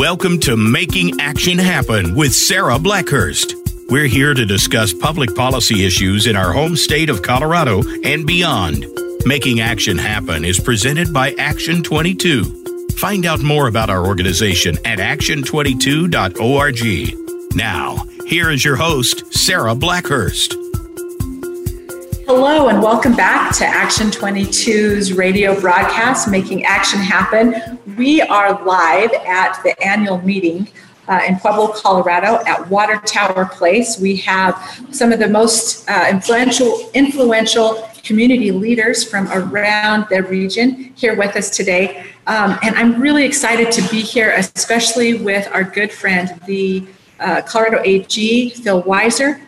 Welcome to Making Action Happen with Sarah Blackhurst. We're here to discuss public policy issues in our home state of Colorado and beyond. Making Action Happen is presented by Action 22. Find out more about our organization at action22.org. Now, here is your host, Sarah Blackhurst. Hello, and welcome back to Action 22's radio broadcast, Making Action Happen. We are live at the annual meeting uh, in Pueblo, Colorado, at Water Tower Place. We have some of the most uh, influential, influential community leaders from around the region here with us today. Um, and I'm really excited to be here, especially with our good friend, the uh, Colorado AG, Phil Weiser,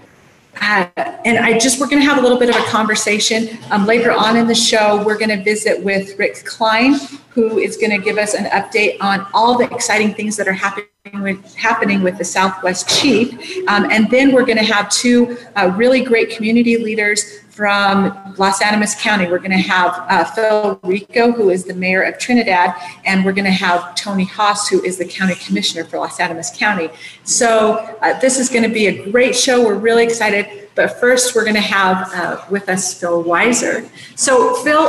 uh, and I just, we're going to have a little bit of a conversation. Um, later on in the show, we're going to visit with Rick Klein, who is going to give us an update on all the exciting things that are happening with, happening with the Southwest Chief. Um, and then we're going to have two uh, really great community leaders from Las Animas County. We're going to have uh, Phil Rico, who is the mayor of Trinidad, and we're going to have Tony Haas, who is the county commissioner for Las Animas County. So uh, this is going to be a great show. We're really excited. But first, we're going to have uh, with us Phil Weiser. So, Phil,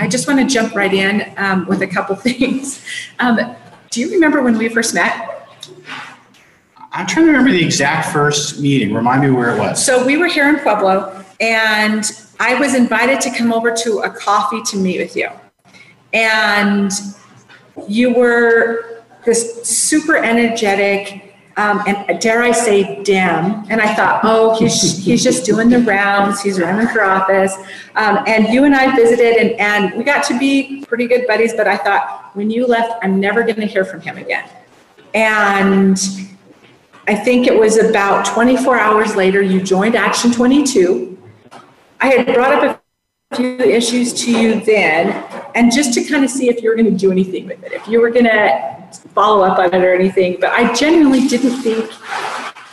I just want to jump right in um, with a couple things. Um, do you remember when we first met? I'm trying to remember the exact first meeting. Remind me where it was. So we were here in Pueblo, and I was invited to come over to a coffee to meet with you. And you were this super energetic, um, and dare I say, Dem. And I thought, oh, he's, he's just doing the rounds, he's running for office. Um, and you and I visited, and, and we got to be pretty good buddies, but I thought, when you left, I'm never going to hear from him again. And I think it was about 24 hours later, you joined Action 22 I had brought up a few issues to you then, and just to kind of see if you were going to do anything with it, if you were going to follow up on it or anything. But I genuinely didn't think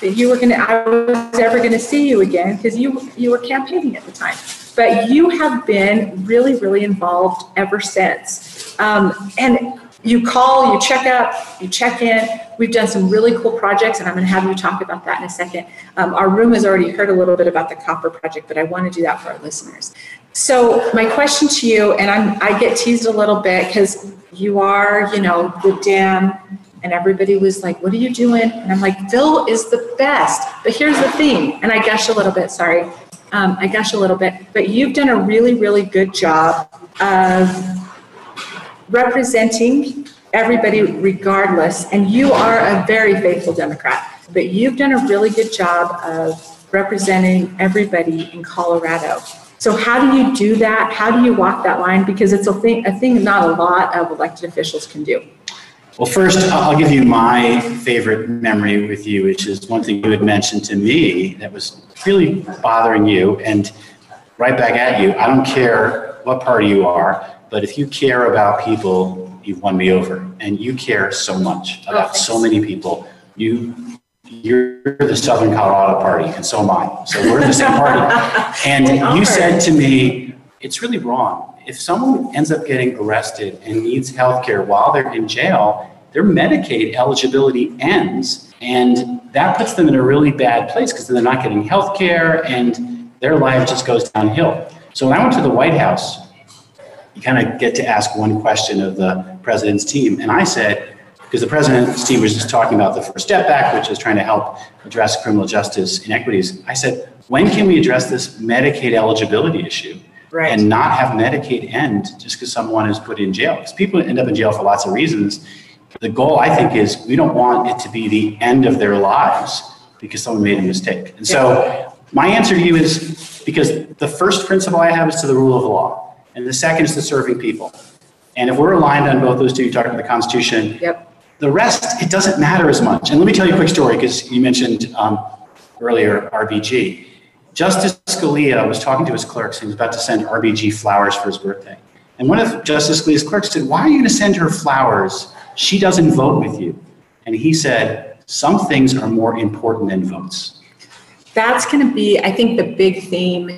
that you were going to, I was ever going to see you again because you you were campaigning at the time. But you have been really, really involved ever since. Um, and you call, you check up, you check in. We've done some really cool projects, and I'm going to have you talk about that in a second. Um, our room has already heard a little bit about the copper project, but I want to do that for our listeners. So my question to you, and I'm, I get teased a little bit because you are, you know, the Dem, and everybody was like, "What are you doing?" And I'm like, "Phil is the best." But here's the thing, and I gush a little bit. Sorry, um, I gush a little bit, but you've done a really, really good job of representing everybody regardless. And you are a very faithful Democrat, but you've done a really good job of representing everybody in Colorado. So how do you do that? How do you walk that line? Because it's a thing, a thing not a lot of elected officials can do. Well, first, I'll give you my favorite memory with you, which is one thing you had mentioned to me that was really bothering you, and right back at you. I don't care what party you are. But if you care about people, you've won me over, and you care so much about oh, so many people. You you're the Southern Colorado Party, and so am I. So we're in the same party. And you said to me, it's really wrong. If someone ends up getting arrested and needs health care while they're in jail, their Medicaid eligibility ends. And that puts them in a really bad place because they're not getting health care and their life just goes downhill. So when I went to the White House you kind of get to ask one question of the president's team. And I said, because the president's team was just talking about the First Step Act, which is trying to help address criminal justice inequities. I said, when can we address this Medicaid eligibility issue? Right. And not have Medicaid end just because someone is put in jail. Because people end up in jail for lots of reasons. The goal, I think, is we don't want it to be the end of their lives because someone made a mistake. And so my answer to you is because the first principle I have is to the rule of law and the second is the serving people. And if we're aligned on both those two, you talked about the Constitution. Yep. The rest, it doesn't matter as much. And let me tell you a quick story because you mentioned um, earlier RBG. Justice Scalia was talking to his clerks. He was about to send RBG flowers for his birthday. And one of Justice Scalia's clerks said, Why are you going to send her flowers? She doesn't vote with you. And he said, Some things are more important than votes. That's going to be, I think, the big theme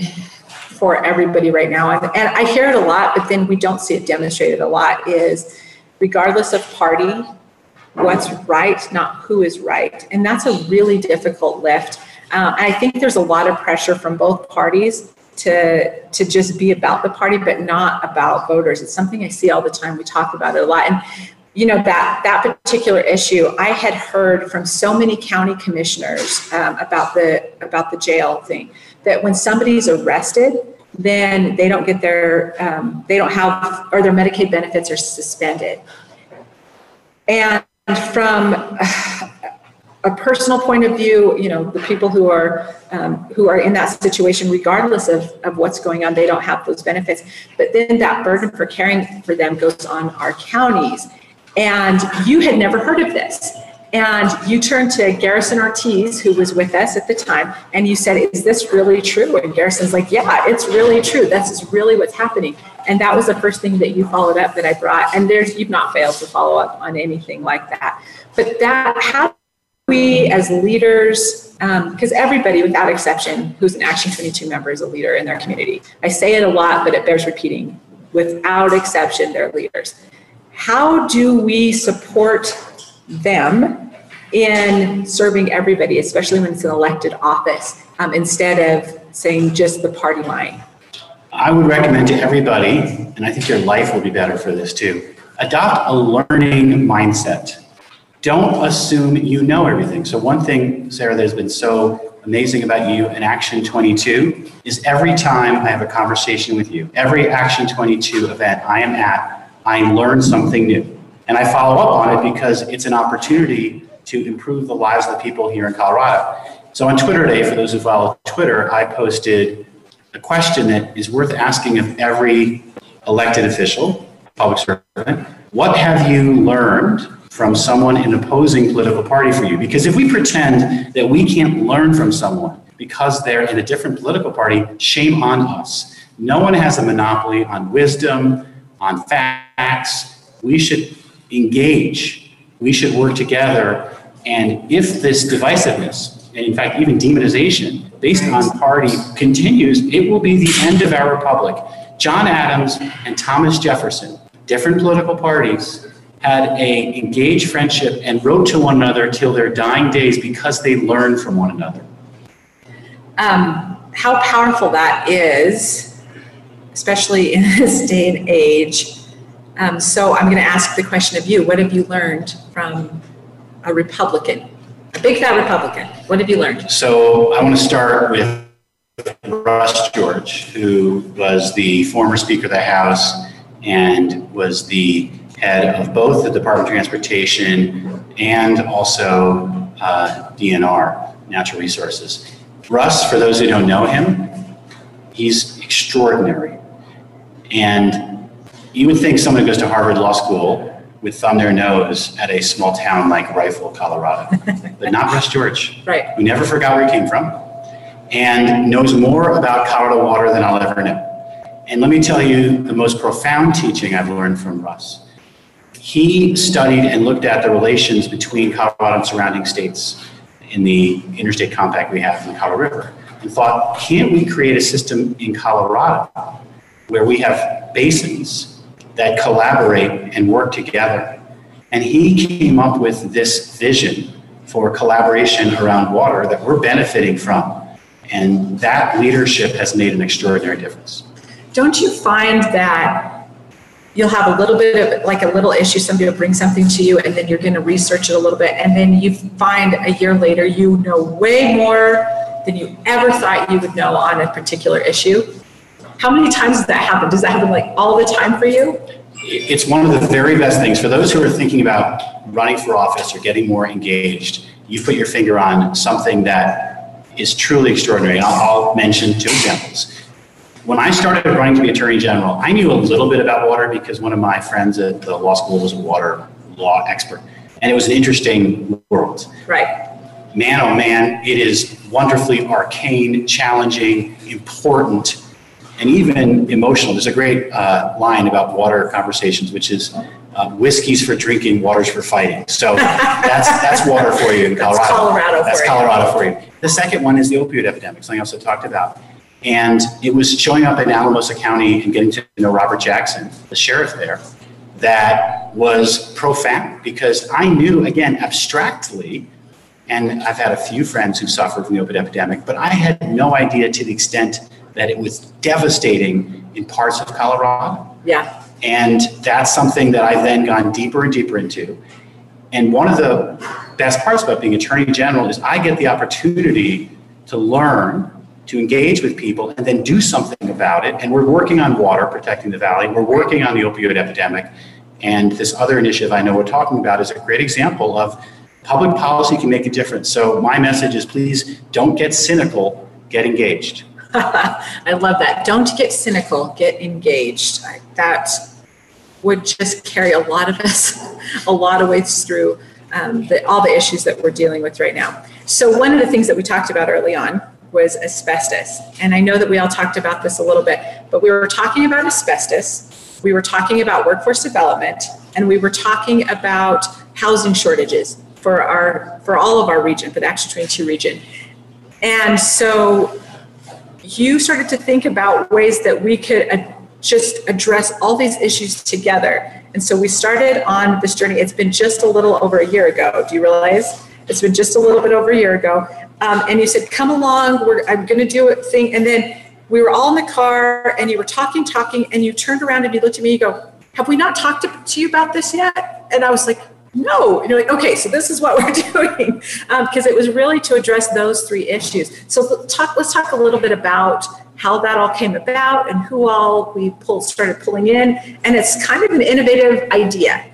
for everybody right now. And, and I hear it a lot, but then we don't see it demonstrated a lot is regardless of party, what's right, not who is right. And that's a really difficult lift. Uh, I think there's a lot of pressure from both parties to to just be about the party, but not about voters. It's something I see all the time. We talk about it a lot. And you know that that particular issue, I had heard from so many county commissioners um, about the about the jail thing that when somebody's arrested, then they don't get their um, they don't have or their Medicaid benefits are suspended. And from a personal point of view, you know, the people who are um, who are in that situation, regardless of, of what's going on, they don't have those benefits. But then that burden for caring for them goes on our counties. And you had never heard of this. And you turned to Garrison Ortiz, who was with us at the time, and you said, Is this really true? And Garrison's like, Yeah, it's really true. This is really what's happening. And that was the first thing that you followed up that I brought. And there's you've not failed to follow up on anything like that. But that how we as leaders, because um, everybody without exception who's an Action 22 member is a leader in their community. I say it a lot, but it bears repeating. Without exception, they're leaders. How do we support them in serving everybody, especially when it's an elected office, um, instead of saying just the party line? I would recommend to everybody, and I think your life will be better for this too, adopt a learning mindset don't assume you know everything. So, one thing, Sarah, that has been so amazing about you in Action 22 is every time I have a conversation with you, every Action 22 event I am at, I learn something new. And I follow up on it because it's an opportunity to improve the lives of the people here in Colorado. So, on Twitter Day, for those who follow Twitter, I posted a question that is worth asking of every elected official, public servant. What have you learned from someone in opposing political party for you. Because if we pretend that we can't learn from someone because they're in a different political party, shame on us. No one has a monopoly on wisdom, on facts. We should engage. We should work together. And if this divisiveness, and in fact, even demonization based on party continues, it will be the end of our republic. John Adams and Thomas Jefferson, different political parties, had a engaged friendship and wrote to one another till their dying days because they learned from one another. Um, how powerful that is, especially in this day and age. Um, so I'm going to ask the question of you: What have you learned from a Republican, a big fat Republican? What have you learned? So I want to start with Russ George, who was the former Speaker of the House and was the head of both the Department of Transportation and also uh, DNR, Natural Resources. Russ, for those who don't know him, he's extraordinary. And you would think someone who goes to Harvard Law School would thumb their nose at a small town like Rifle, Colorado, but not Russ George, right. who never forgot where he came from and knows more about Colorado water than I'll ever know. And let me tell you the most profound teaching I've learned from Russ he studied and looked at the relations between Colorado and surrounding states in the interstate compact we have in the Colorado River and thought, can't we create a system in Colorado where we have basins that collaborate and work together? And he came up with this vision for collaboration around water that we're benefiting from. And that leadership has made an extraordinary difference. Don't you find that you'll have a little bit of like a little issue somebody will bring something to you and then you're going to research it a little bit and then you find a year later you know way more than you ever thought you would know on a particular issue how many times does that happen does that happen like all the time for you it's one of the very best things for those who are thinking about running for office or getting more engaged you put your finger on something that is truly extraordinary I'll, I'll mention two examples when I started running to be Attorney General, I knew a little bit about water because one of my friends at the law school was a water law expert. And it was an interesting world. Right. Man, oh man, it is wonderfully arcane, challenging, important, and even emotional. There's a great uh, line about water conversations, which is uh, whiskey's for drinking, water's for fighting. So that's that's water for you in Colorado. That's Colorado. That's for Colorado you. for you. The second one is the opioid epidemic, something else I talked about. And it was showing up in Alamosa County and getting to know Robert Jackson, the sheriff there, that was profound because I knew, again, abstractly, and I've had a few friends who suffered from the opioid epidemic, but I had no idea to the extent that it was devastating in parts of Colorado. Yeah. And that's something that I've then gone deeper and deeper into. And one of the best parts about being Attorney General is I get the opportunity to learn, to engage with people, and then do something about it. And we're working on water, protecting the valley. We're working on the opioid epidemic. And this other initiative I know we're talking about is a great example of public policy can make a difference. So my message is please don't get cynical, get engaged. I love that. Don't get cynical, get engaged. That would just carry a lot of us a lot of ways through um, the, all the issues that we're dealing with right now. So, one of the things that we talked about early on was asbestos. And I know that we all talked about this a little bit, but we were talking about asbestos, we were talking about workforce development, and we were talking about housing shortages for our for all of our region, for the Action 22 region. And so you started to think about ways that we could ad- just address all these issues together. And so we started on this journey. It's been just a little over a year ago. Do you realize? It's been just a little bit over a year ago. Um, and you said, come along, we're, I'm going to do a thing. And then we were all in the car and you were talking, talking, and you turned around and you looked at me, you go, have we not talked to, to you about this yet? And I was like, no. You're like, okay, so this is what we're doing. Because um, it was really to address those three issues. So talk, let's talk a little bit about how that all came about and who all we pulled, started pulling in. And it's kind of an innovative idea.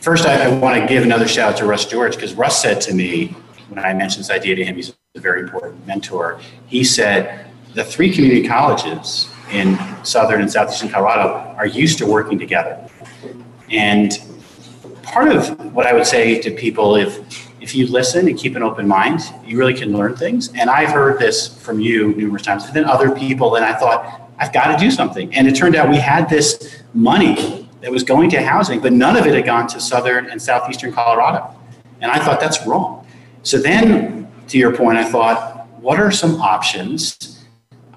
First, I, I want to give another shout out to Russ George because Russ said to me when I mentioned this idea to him, he's a very important mentor. He said, the three community colleges in southern and southeastern Colorado are used to working together. And part of what I would say to people, if if you listen and keep an open mind, you really can learn things. And I've heard this from you numerous times, and then other people, and I thought, I've got to do something. And it turned out we had this money that was going to housing, but none of it had gone to southern and southeastern Colorado. And I thought that's wrong. So then, to your point, I thought, what are some options?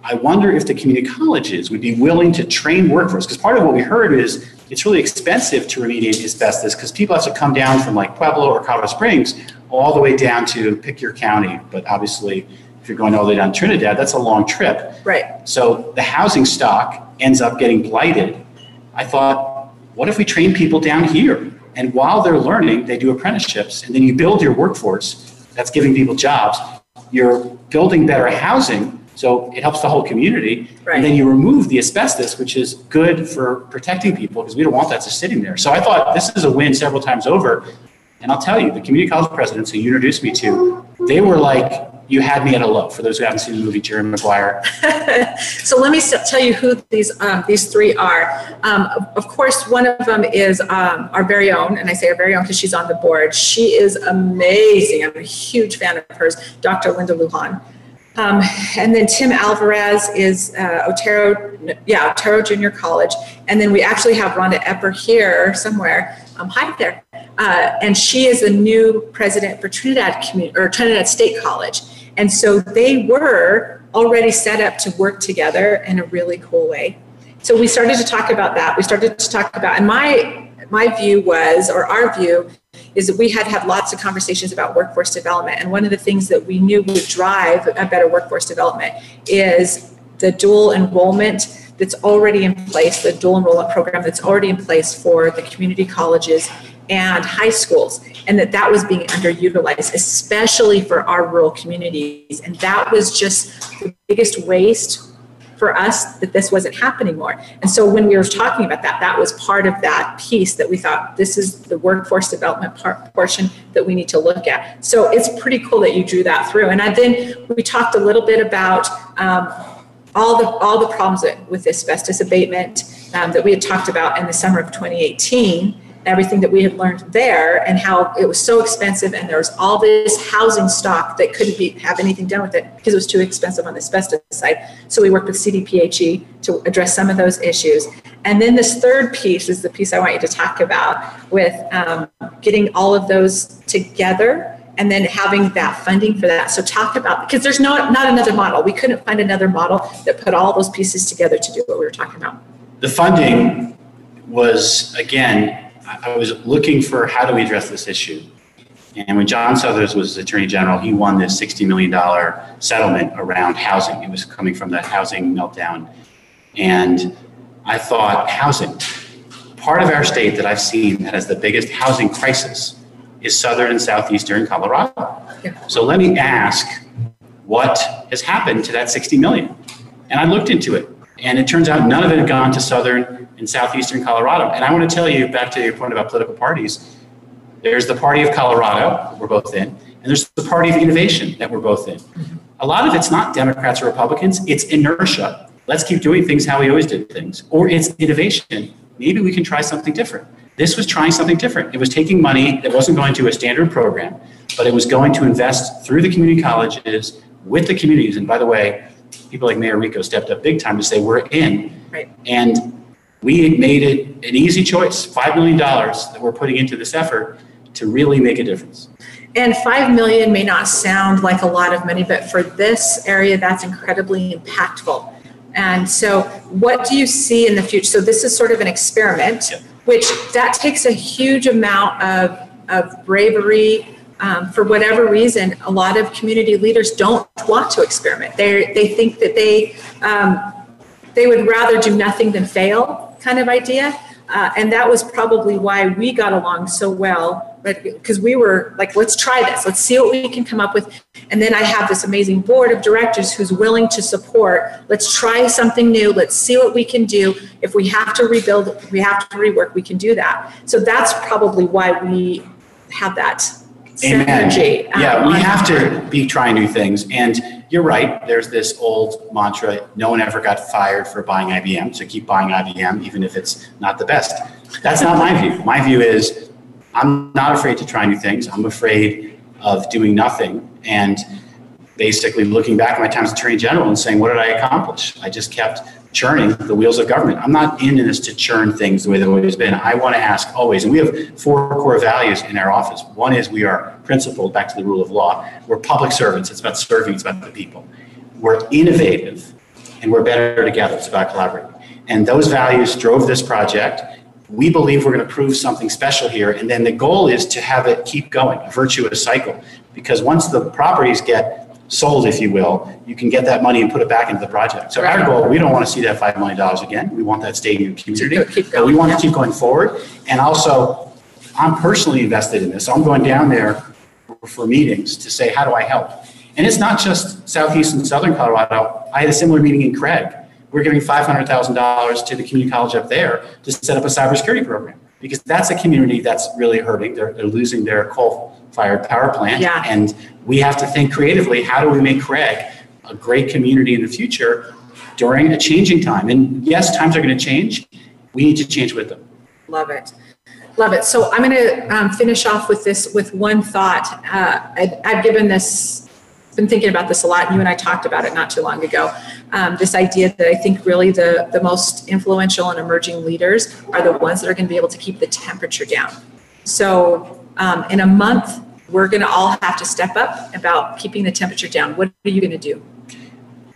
I wonder if the community colleges would be willing to train workforce. Because part of what we heard is it's really expensive to remediate asbestos because people have to come down from like Pueblo or Colorado Springs all the way down to pick your county. But obviously, if you're going all the way down to Trinidad, that's a long trip. Right. So the housing stock ends up getting blighted. I thought, what if we train people down here? And while they're learning, they do apprenticeships, and then you build your workforce. That's giving people jobs. You're building better housing so it helps the whole community. Right. And then you remove the asbestos, which is good for protecting people because we don't want that just sitting there. So I thought this is a win several times over. And I'll tell you, the community college presidents who you introduced me to, they were like, you had me at a low. For those who haven't seen the movie Jerry Maguire. so let me tell you who these um, these three are. Um, of course, one of them is um, our very own, and I say our very own because she's on the board. She is amazing. I'm a huge fan of hers, Dr. Linda Lujan. Um, and then Tim Alvarez is uh, Otero, yeah, Otero Junior College. And then we actually have Rhonda Epper here somewhere. Um, hi there. Uh, and she is the new president for Trinidad Community or Trinidad State College. And so they were already set up to work together in a really cool way. So we started to talk about that. We started to talk about, and my my view was, or our view is that we had had lots of conversations about workforce development. And one of the things that we knew would drive a better workforce development is the dual enrollment that's already in place, the dual enrollment program that's already in place for the community colleges and high schools, and that that was being underutilized, especially for our rural communities. And that was just the biggest waste for us that this wasn't happening more. And so when we were talking about that, that was part of that piece that we thought this is the workforce development part, portion that we need to look at. So it's pretty cool that you drew that through. And I, then we talked a little bit about um, all the all the problems with asbestos abatement um, that we had talked about in the summer of 2018 everything that we had learned there and how it was so expensive and there was all this housing stock that couldn't be have anything done with it because it was too expensive on the asbestos side. So we worked with CDPHE to address some of those issues. And then this third piece is the piece I want you to talk about with um, getting all of those together and then having that funding for that. So talk about because there's no not another model. We couldn't find another model that put all those pieces together to do what we were talking about. The funding was, again, I was looking for how do we address this issue. And when John Suthers was Attorney General, he won this $60 million settlement around housing. It was coming from the housing meltdown. And I thought, housing. Part of our state that I've seen that has the biggest housing crisis is southern and southeastern Colorado. So let me ask what has happened to that 60 million? And I looked into it. And it turns out none of it had gone to southern and southeastern Colorado. And I want to tell you, back to your point about political parties, there's the Party of Colorado, we're both in, and there's the Party of Innovation that we're both in. A lot of it's not Democrats or Republicans, it's inertia. Let's keep doing things how we always did things. Or it's innovation. Maybe we can try something different. This was trying something different. It was taking money that wasn't going to a standard program, but it was going to invest through the community colleges with the communities. And by the way, people like Mayor Rico stepped up big time to say we're in. Right. And we made it an easy choice, $5 million that we're putting into this effort to really make a difference. And 5 million may not sound like a lot of money, but for this area, that's incredibly impactful. And so, what do you see in the future? So, this is sort of an experiment, Yep. which that takes a huge amount of, of bravery. Um, for whatever reason, a lot of community leaders don't want to experiment. They they think that they um, they would rather do nothing than fail, kind of idea. Uh, and that was probably why we got along so well, because we were like, let's try this, let's see what we can come up with. And then I have this amazing board of directors who's willing to support. Let's try something new. Let's see what we can do. If we have to rebuild, we have to rework, we can do that. So that's probably why we have that. Synergy. um, Yeah, we have to be trying new things. And you're right, there's this old mantra no one ever got fired for buying IBM, so keep buying IBM even if it's not the best. That's not my view. My view is I'm not afraid to try new things. I'm afraid of doing nothing and basically looking back at my time as Attorney General and saying, what did I accomplish? I just kept churning the wheels of government. I'm not in this to churn things the way they've always been. I want to ask always, and we have four core values in our office. One is we are principled, back to the rule of law. We're public servants. It's about serving, it's about the people. We're innovative, and we're better together. It's about collaborating. And those values drove this project. We believe we're going to prove something special here, and then the goal is to have it keep going, a virtuous cycle. Because once the properties get sold, if you will, you can get that money and put it back into the project. So our goal, we don't want to see that $5 million again. We want that staying in the community. But we want yeah. to keep going forward. And also, I'm personally invested in this. I'm going down there for meetings to say, how do I help? And it's not just southeast and southern Colorado. I had a similar meeting in Craig. We're giving $500,000 to the community college up there to set up a cybersecurity program because that's a community that's really hurting. They're, they're losing their coal-fired power plant. Yeah. And we have to think creatively, how do we make Craig a great community in the future during a changing time? And yes, times are going to change. We need to change with them. Love it. Love it. So I'm going to um, finish off with this with one thought. Uh, I, I've given this, been thinking about this a lot. You and I talked about it not too long ago. Um, this idea that I think really the, the most influential and emerging leaders are the ones that are going to be able to keep the temperature down. So um, in a month, we're going to all have to step up about keeping the temperature down. What are you going to do?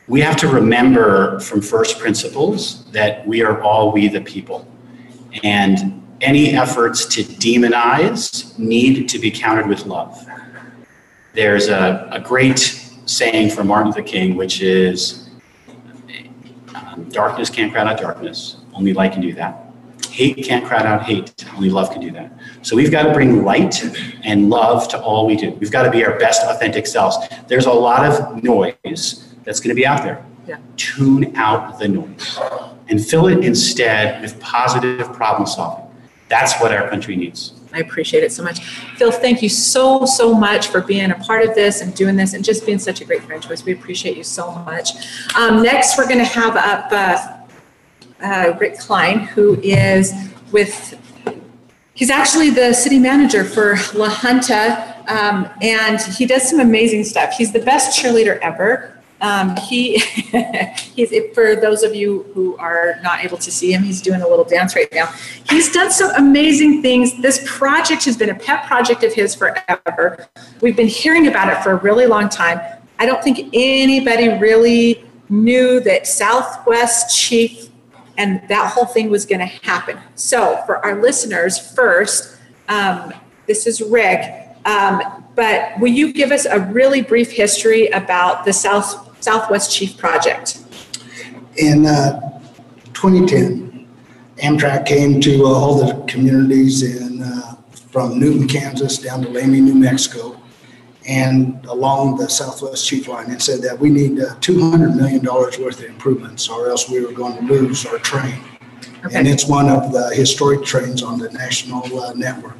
We have to remember from first principles that we are all we the people. And any efforts to demonize need to be countered with love. There's a, a great saying from Martin Luther King, which is um, darkness can't crowd out darkness, only light can do that. Hate can't crowd out hate, only love can do that. So we've got to bring light and love to all we do. We've got to be our best authentic selves. There's a lot of noise that's going to be out there. Yeah. Tune out the noise and fill it instead with positive problem solving. That's what our country needs. I appreciate it so much. Phil, thank you so, so much for being a part of this and doing this and just being such a great friend to us. We appreciate you so much. Um, next, we're going to have up uh, uh, Rick Klein, who is with, he's actually the city manager for La Junta, um, and he does some amazing stuff. He's the best cheerleader ever. Um, he, he's, for those of you who are not able to see him, he's doing a little dance right now. He's done some amazing things. This project has been a pet project of his forever. We've been hearing about it for a really long time. I don't think anybody really knew that Southwest Chief and that whole thing was going to happen. So, for our listeners, first, um, this is Rick. Um, but will you give us a really brief history about the South Southwest Chief Project? In uh, 2010, Amtrak came to uh, all the communities in uh, from Newton, Kansas, down to Lamy, New Mexico, and along the Southwest Chief Line, and said that we need uh, 200 million dollars worth of improvements, or else we were going to lose our train. Okay. And it's one of the historic trains on the national uh, network.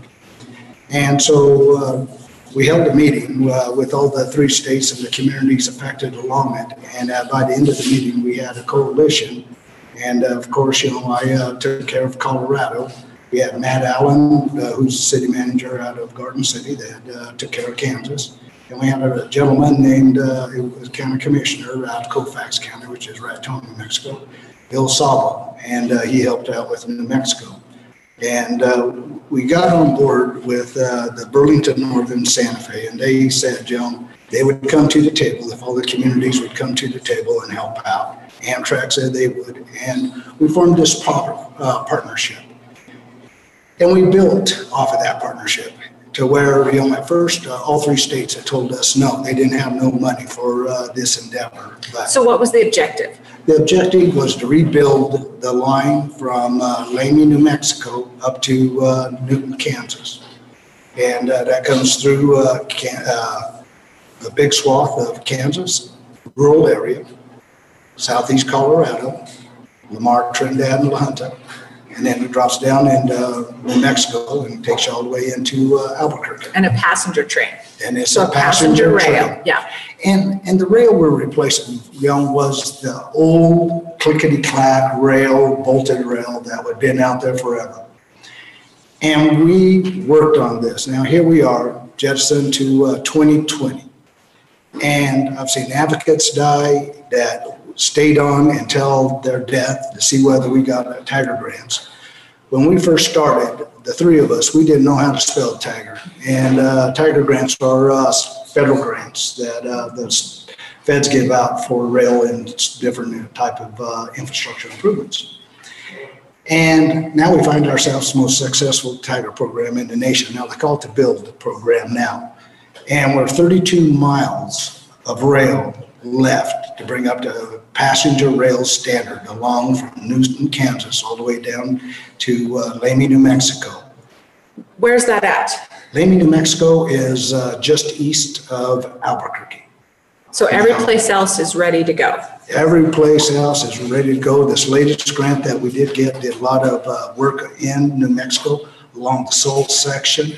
And so uh, we held a meeting uh, with all the three states and the communities affected along it. And uh, by the end of the meeting, we had a coalition. And uh, of course, you know, I uh, took care of Colorado. We had Matt Allen, uh, who's the city manager out of Garden City, that uh, took care of Kansas. And we had a gentleman named, uh, county commissioner out of Colfax County, which is Raton, New Mexico, Bill Sabo, and uh, he helped out with New Mexico. And uh, we got on board with uh, the Burlington Northern Santa Fe, and they said, Joan, they would come to the table if all the communities would come to the table and help out. Amtrak said they would, and we formed this uh, partnership. And we built off of that partnership to where, you know, at first, uh, all three states had told us, no, they didn't have no money for uh, this endeavor. But So, what was the objective? the objective was to rebuild the line from uh, Lamy, New Mexico, up to uh, Newton, Kansas. And uh, that comes through uh, Can- uh, a big swath of Kansas, rural area, southeast Colorado, Lamar, Trinidad, and La Junta. And then it drops down into New Mexico and takes you all the way into uh, Albuquerque. And a passenger train. And it's So, a passenger rail. train. Yeah. And, and the rail we're replacing, you know, was the old clickety-clack rail, bolted rail that had been out there forever. And we worked on this. Now, here we are, jettisoned to uh, 2020. And I've seen advocates die that stayed on until their death to see whether we got uh, Tiger grants. When we first started, the three of us, we didn't know how to spell Tiger. And uh, Tiger grants are uh, federal grants that uh, the feds give out for rail and different type of uh, infrastructure improvements. And now we find ourselves the most successful Tiger program in the nation. Now they call it the Build program now. And we're 32 miles of rail left to bring up to passenger rail standard along from Newton, Kansas, all the way down to uh, Lamy, New Mexico. Where's that at? Lamy, New Mexico is uh, just east of Albuquerque. So, every place else is ready to go. Every place else is ready to go. This latest grant that we did get did a lot of uh, work in New Mexico along the Soul section.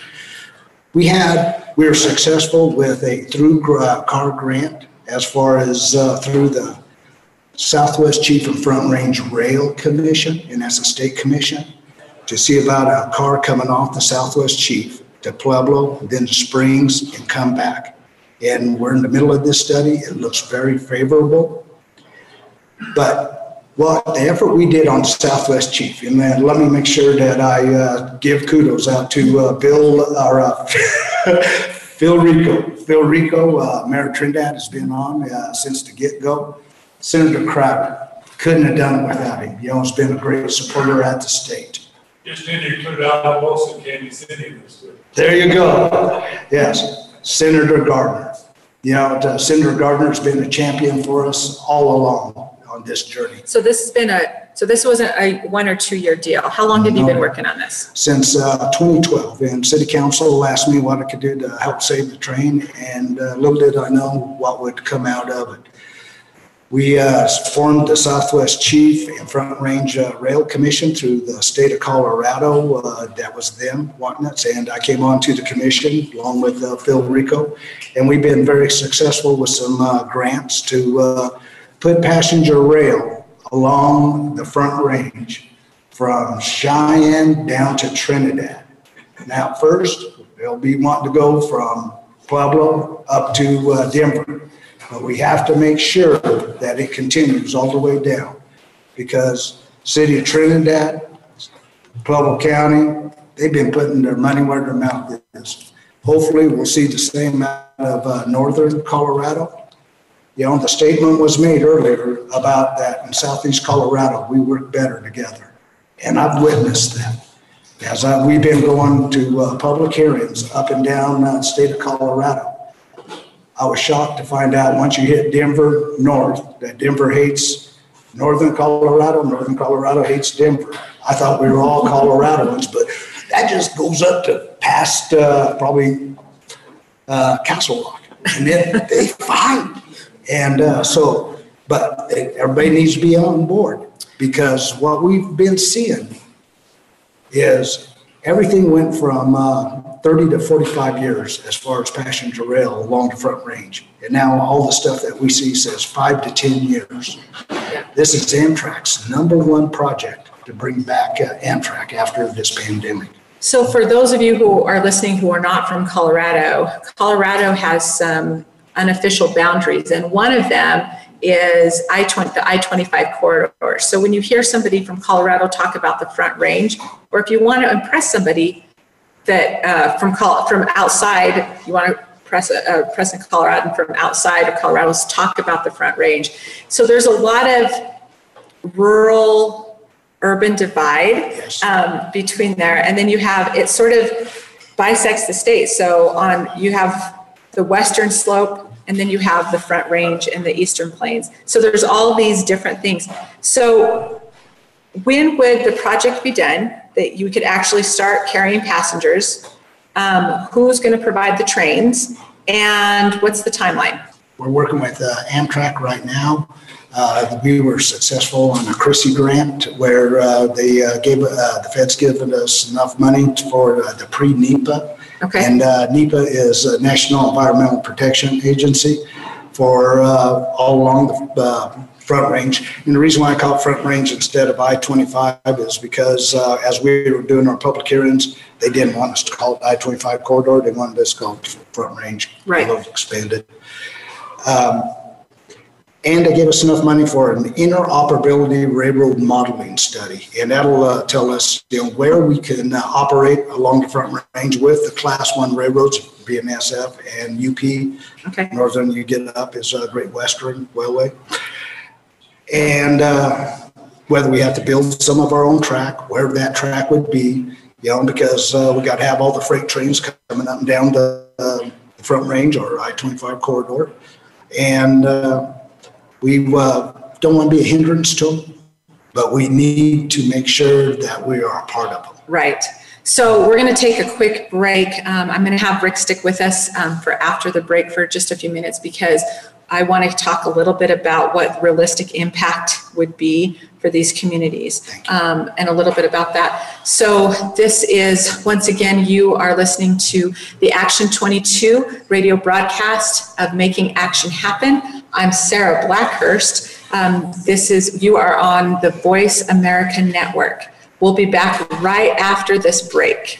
We had, we were successful with a through gra- car grant as far as uh, through the Southwest Chief and Front Range Rail Commission, and that's a state commission, to see about a car coming off the Southwest Chief to Pueblo, then to Springs, and come back. And we're in the middle of this study. It looks very favorable. But what the effort we did on Southwest Chief, and then let me make sure that I uh, give kudos out to uh, Bill, or uh, Phil Rico. Phil Rico, uh, Mayor Trinidad has been on uh, since the get-go. Senator Crowder, couldn't have done it without him. You know, he's been a great supporter at the state. Just need to put it out in Wilson, Candy City this week. There you go. Yes, Senator Gardner. You know, uh, Senator Gardner's been a champion for us all along on this journey. So, this has been a, so this wasn't a one or two year deal. How long have you been working on this? since uh, 2012. And city council asked me what I could do to help save the train, and uh, little did I know what would come out of it. We uh, formed the Southwest Chief and Front Range uh, Rail Commission through the state of Colorado. uh, That was them wanting it, and I came on to the commission along with uh, Phil Rico. And we've been very successful with some uh, grants to uh, put passenger rail along the Front Range from Cheyenne down to Trinidad. Now, first, they'll be wanting to go from Pueblo up to Denver. But we have to make sure that it continues all the way down because city of Trinidad, Pueblo County, they've been putting their money where their mouth is. Hopefully, we'll see the same out of uh, northern Colorado. You know, the statement was made earlier about that in southeast Colorado, we work better together. And I've witnessed that. As I, we've been going to uh, public hearings up and down uh, state of Colorado, I was shocked to find out once you hit Denver north, that Denver hates northern Colorado, northern Colorado hates Denver. I thought we were all Coloradoans, but that just goes up to past uh, probably uh, Castle Rock. And then they fight. And uh, so, but everybody needs to be on board because what we've been seeing is everything went from uh, 30 to 45 years as far as passenger rail along the front range. And now all the stuff that we see says five to 10 years. This is Amtrak's number one project to bring back uh, Amtrak after this pandemic. So, for those of you who are listening who are not from Colorado, Colorado has some unofficial boundaries, and one of them is I-20, the I-25 corridor. So when you hear somebody from Colorado talk about the Front Range, or if you want to impress somebody that uh, from from outside, you want to press a, a press in Colorado and from outside of Colorado talk about the Front Range. So there's a lot of rural urban divide um, between there, and then you have it sort of bisects the state. So on you have the western slope and then you have the front range and the eastern plains. So there's all these different things. So when would the project be done that you could actually start carrying passengers? Um, who's going to provide the trains? And what's the timeline? We're working with uh, Amtrak right now. Uh, we were successful on a CRISI grant where uh, they uh, gave uh, the feds given us enough money for uh, the pre-NEPA. Okay. And uh, NEPA is a National Environmental Protection Agency for uh, all along the uh, Front Range. And the reason why I call it Front Range instead of I-25 is because uh, as we were doing our public hearings, they didn't want us to call it I-25 corridor. They wanted us to call it Front Range. Right. A little expanded. Um, And they gave us enough money for an interoperability railroad modeling study. And that'll uh, tell us, you know, where we can uh, operate along the front range with the class one railroads, BNSF and UP. Okay. Northern you get up is uh, Great Western Railway. And uh, whether we have to build some of our own track, where that track would be, you know, because uh, we got to have all the freight trains coming up and down the, uh, front range or I-25 corridor. And uh, we uh, don't want to be a hindrance to them, but we need to make sure that we are a part of them. Right. So we're going to take a quick break. Um, I'm going to have Rick stick with us um, for after the break for just a few minutes because I want to talk a little bit about what realistic impact would be for these communities um, and a little bit about that. So this is, once again, you are listening to the Action 22 radio broadcast of Making Action Happen. I'm Sarah Blackhurst. Um, this is, you are on the Voice America Network. We'll be back right after this break.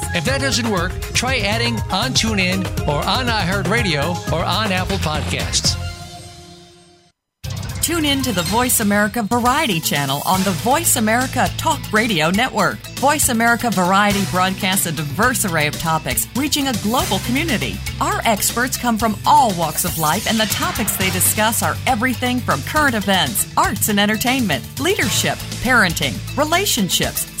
If that doesn't work, try adding on TuneIn or on iHeartRadio or on Apple Podcasts. Tune in to the Voice America Variety channel on the Voice America Talk Radio Network. Voice America Variety broadcasts a diverse array of topics, reaching a global community. Our experts come from all walks of life, and the topics they discuss are everything from current events, arts and entertainment, leadership, parenting, relationships,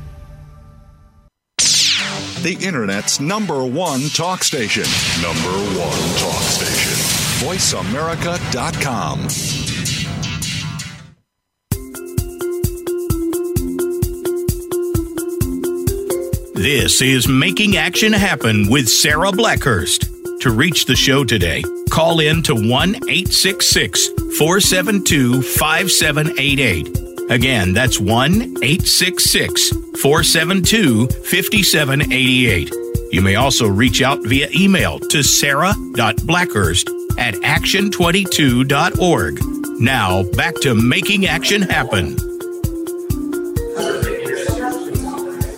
the Internet's number one talk station. Number one talk station. VoiceAmerica.com. This is Making Action Happen with Sarah Blackhurst. To reach the show today, call in to 1 866 472 5788. Again, that's 1 866 472 5788. You may also reach out via email to sarah.blackhurst at action22.org. Now, back to making action happen.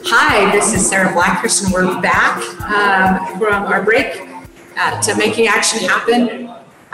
Hi, this is Sarah Blackhurst, and we're back um, from our break to Making Action Happen.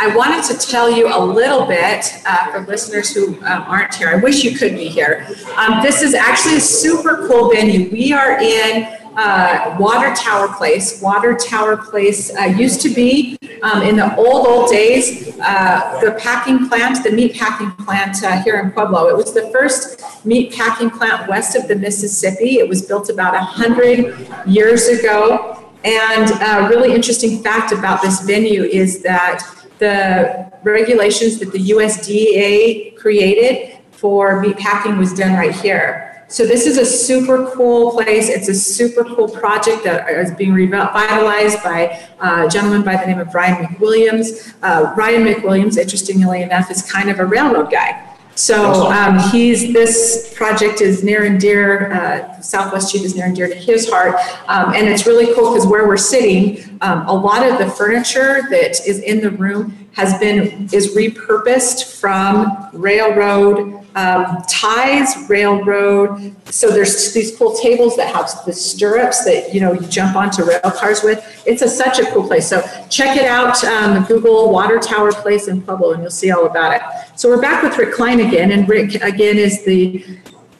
I wanted to tell you a little bit uh, for listeners who um, aren't here. I wish you could be here. Um, this is actually a super cool venue. We are in uh, Water Tower Place. Water Tower Place uh, used to be, um, in the old, old days, uh, the packing plant, the meat packing plant uh, here in Pueblo. It was the first meat packing plant west of the Mississippi. It was built about 100 years ago. And a really interesting fact about this venue is that the regulations that the USDA created for meat packing was done right here. So this is a super cool place. It's a super cool project that is being revitalized by a gentleman by the name of Ryan McWilliams. Uh, Ryan McWilliams, interestingly enough, is kind of a railroad guy. So um, he's this project is near and dear. Uh, Southwest Chief is near and dear to his heart, um, and it's really cool because where we're sitting, um, a lot of the furniture that is in the room has been is repurposed from railroad um, ties, railroad. So there's these cool tables that have the stirrups that you know you jump onto rail cars with. It's a, such a cool place. So check it out. Um, Google Water Tower Place in Pueblo, and you'll see all about it. So we're back with Rick Klein again, and Rick again is the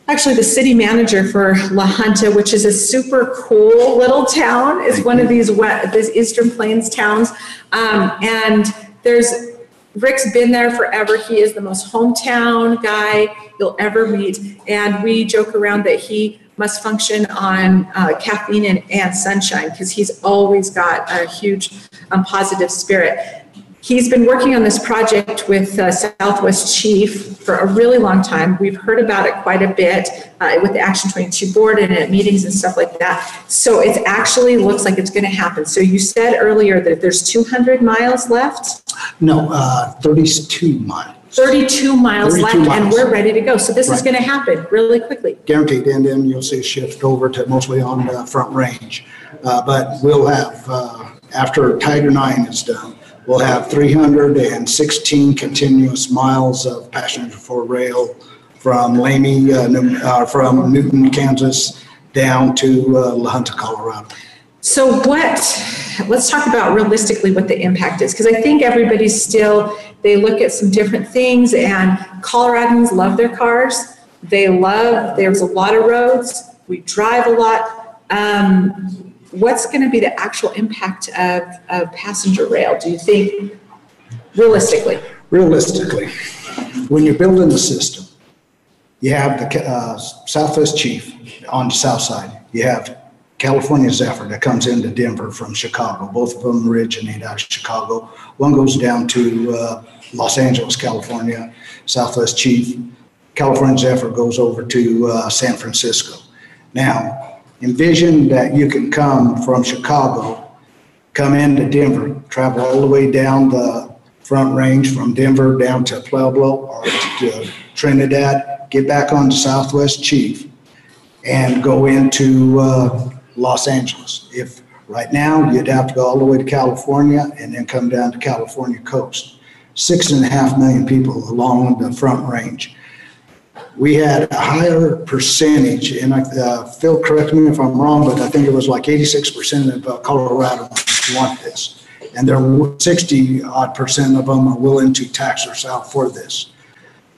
actually the city manager for La Junta, which is a super cool little town. It's one of these wet, these Eastern Plains towns, um, and there's Rick's been there forever. He is the most hometown guy you'll ever meet. And we joke around that he must function on uh, caffeine and, and sunshine because he's always got a huge um, positive spirit. He's been working on this project with uh, Southwest Chief for a really long time. We've heard about it quite a bit uh, with the Action 22 board and at meetings and stuff like that. So it actually looks like it's going to happen. So you said earlier that there's 200 miles left? No, uh, 32 miles. 32 miles 32 left and we're ready to go. So this is going to happen really quickly. Guaranteed, and then you'll see a shift over to mostly on the front range. Uh, But we'll have, uh, after Tiger Nine is done, we'll have 316 continuous miles of passenger for rail from Lamy, uh, New- uh, from Newton, Kansas, down to uh, La Junta, Colorado. So what, let's talk about realistically what the impact is, because I think everybody's still, they look at some different things and Coloradans love their cars. They love, there's a lot of roads, we drive a lot. Um, what's going to be the actual impact of, of passenger rail, do you think, realistically? Realistically, when you're building the system, you have the uh, Southwest Chief on the south side. You have California Zephyr that comes into Denver from Chicago. Both of them originate out of Chicago. One goes down to uh, Los Angeles, California, Southwest Chief. California Zephyr goes over to uh, San Francisco. Now, envision that you can come from Chicago, come into Denver, travel all the way down the Front Range from Denver down to Pueblo or to Trinidad, get back on the Southwest Chief, and go into uh, Los Angeles. If right now you'd have to go all the way to California and then come down to California coast. Six and a half million people along the Front Range. We had a higher percentage, and I- uh, Phil, correct me if I'm wrong, but I think it was like 86% of uh, Coloradans want this. And there were 60 odd percent of them are willing to tax ourselves for this.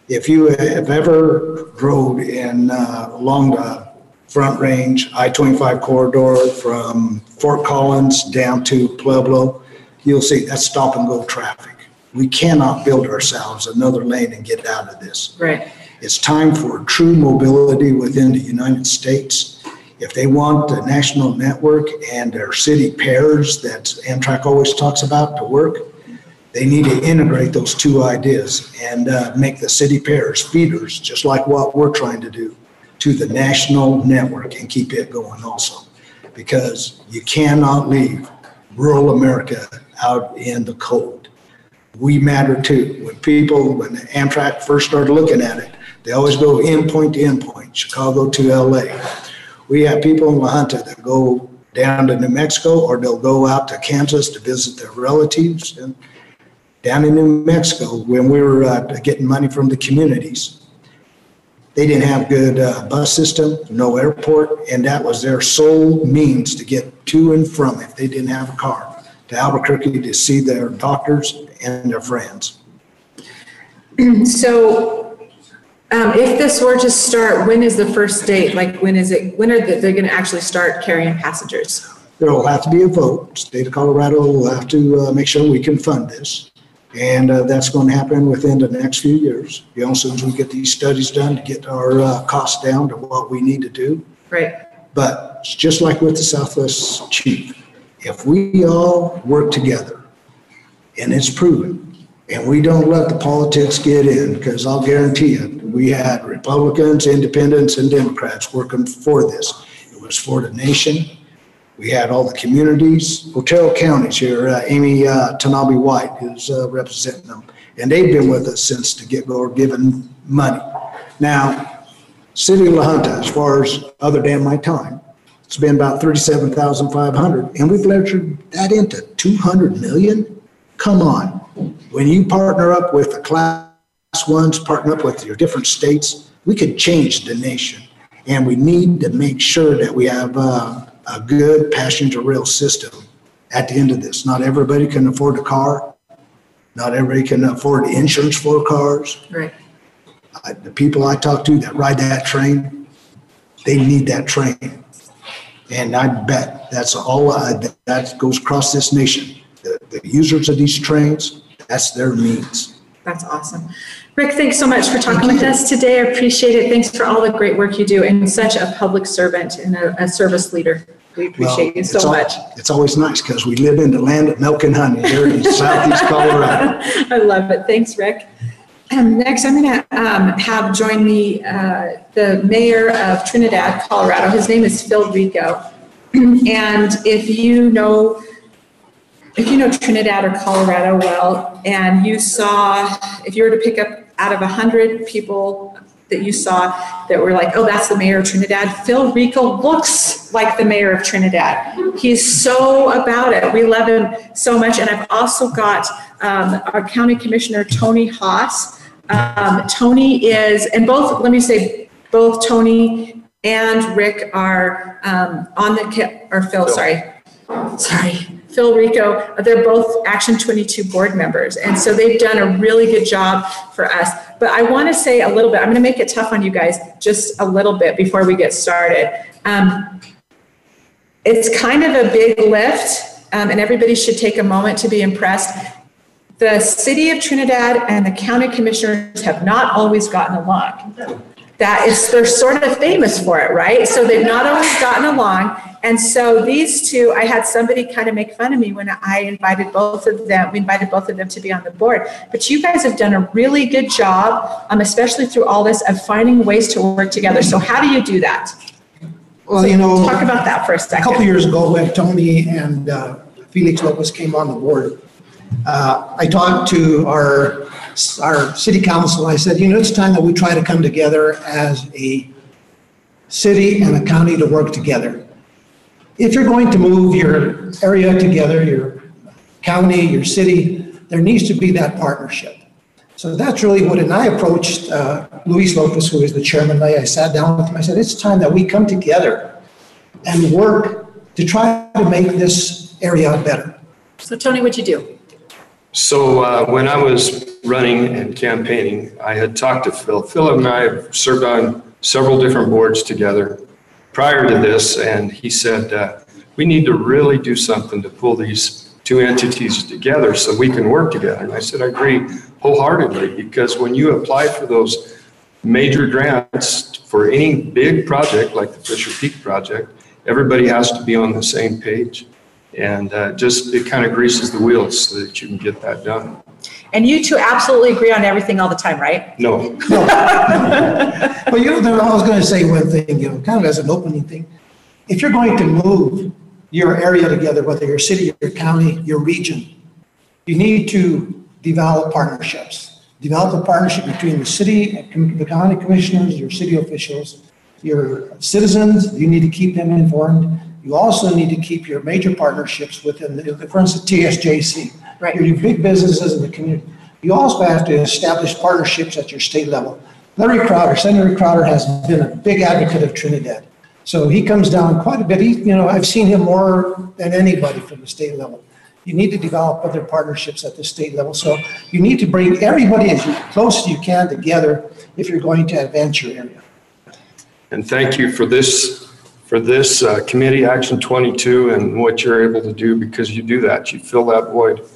If you have ever drove in uh, along the Front Range, I-25 corridor from Fort Collins down to Pueblo, you'll see that's stop and go traffic. We cannot build ourselves another lane and get out of this. Right. It's time for true mobility within the United States. If they want the national network and their city pairs that Amtrak always talks about to work, they need to integrate those two ideas and uh, make the city pairs feeders, just like what we're trying to do, to the national network and keep it going also. Because you cannot leave rural America out in the cold. We matter too. When people, when Amtrak first started looking at it, they always go endpoint to endpoint, Chicago to LA. We have people in La Junta that go down to New Mexico or they'll go out to Kansas to visit their relatives. And down in New Mexico, when we were uh, getting money from the communities, they didn't have good uh, bus system, no airport, and that was their sole means to get to and from if they didn't have a car to Albuquerque to see their doctors and their friends. So um, if this were to start, when is the first date? Like, when is it, when are they, they're going to actually start carrying passengers? There will have to be a vote. State of Colorado will have to uh, make sure we can fund this. And uh, that's going to happen within the next few years. You know, as soon as we get these studies done to get our uh, costs down to what we need to do. Right. But it's just like with the Southwest Chief, if we all work together, and it's proven, and we don't let the politics get in, because I'll guarantee you, we had Republicans, independents, and Democrats working for this. It was for the nation. We had all the communities, Otero counties here, uh, Amy uh, Tanabe White is uh, representing them, and they've been with us since the get-go, or giving money. Now, City of La Junta, as far as other than my time, it's been about thirty-seven thousand five hundred, and we've leveraged that into two hundred million? Come on. When you partner up with the class ones, partner up with your different states, we could change the nation. And we need to make sure that we have uh, a good passenger rail system at the end of this. Not everybody can afford a car. Not everybody can afford insurance for cars. Right. I- The people I talk to that ride that train, they need that train. And I bet that's all, uh, that goes across this nation. The, the users of these trains, that's their needs. That's awesome. Rick, thanks so much for talking with us today. I appreciate it. Thanks for all the great work you do and such a public servant and a, a service leader. We appreciate you so al- much. It's always nice because we live in the land of milk and honey here in southeast Colorado. I love it. Thanks, Rick. Um, next, I'm going to um, have join me uh, the mayor of Trinidad, Colorado. His name is Phil Rico. and if you know, if you know Trinidad or Colorado well, and you saw, if you were to pick up out of 100 people that you saw that were like, oh, that's the mayor of Trinidad, Phil Rico looks like the mayor of Trinidad. He's so about it. We love him so much. And I've also got um, our county commissioner, Tony Haas. Um, Tony is, and both, let me say, both Tony and Rick are um, on the, or Phil, sorry, sorry, Phil Rico, they're both Action 22 board members. And so they've done a really good job for us. But I want to say a little bit, I'm going to make it tough on you guys just a little bit before we get started. Um, it's kind of a big lift, um, and everybody should take a moment to be impressed. The city of Trinidad and the county commissioners have not always gotten along. That is, they're sort of famous for it, right? So they've not always gotten along. And so these two, I had somebody kind of make fun of me when I invited both of them, we invited both of them to be on the board. But you guys have done a really good job, um, especially through all this, of finding ways to work together. So how do you do that? Well, you know. Talk about that for a second. A couple years ago, when Tony and uh, Felix Lopez came on the board, uh, I talked to our, our city council. I said, you know, it's time that we try to come together as a city and a county to work together. If you're going to move your area together, your county, your city, there needs to be that partnership. So that's really what, and I approached uh, Luis Lopez, who is the chairman. I I sat down with him. I said, it's time that we come together and work to try to make this area better. So Tony, what'd you do? So uh, when I was running and campaigning, I had talked to Phil. Phil and I have served on several different boards together prior to this, and he said, uh, we need to really do something to pull these two entities together so we can work together. And I said, I agree wholeheartedly, because when you apply for those major grants for any big project like the Fisher Peak project, everybody has to be on the same page. And uh, just, it kind of greases the wheels so that you can get that done. And you two absolutely agree on everything all the time, right? No. Well, you know, I was going to say one thing, you know, kind of as an opening thing. If you're going to move your area together, whether your city, your county, your region, you need to develop partnerships. Develop a partnership between the city, and the county commissioners, your city officials, your citizens, you need to keep them informed. You also need to keep your major partnerships within, the for instance, TSJC. Right. Your big businesses in the community. You also have to establish partnerships at your state level. Larry Crowder, Senator Crowder has been a big advocate of Trinidad. So he comes down quite a bit. He, you know, I've seen him more than anybody from the state level. You need to develop other partnerships at the state level. So you need to bring everybody as close as you can together if you're going to advance your area. And thank you for this, for this uh, Committee Action 22 and what you're able to do because you do that. You fill that void.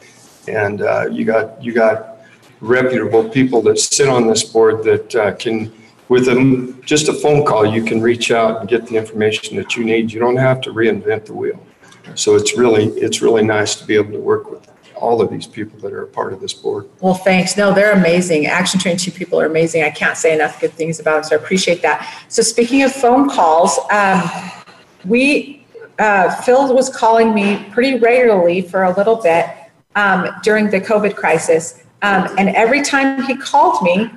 And uh, you got, you got reputable people that sit on this board that uh, can, with a, just a phone call, you can reach out and get the information that you need. You don't have to reinvent the wheel. So it's really, it's really nice to be able to work with all of these people that are a part of this board. Well, thanks. No, they're amazing. Action 22 people are amazing. I can't say enough good things about them, so I appreciate that. So speaking of phone calls, um, we, uh, Phil was calling me pretty regularly for a little bit um, during the COVID crisis. Um, and every time he called me,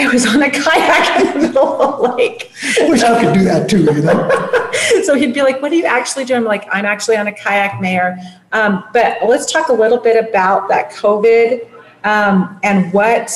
I was on a kayak in the middle of the lake. I wish I could do that too, you know? so he'd be like, What are you actually doing? I'm like, I'm actually on a kayak, Mayor. Um, but let's talk a little bit about that COVID um, and what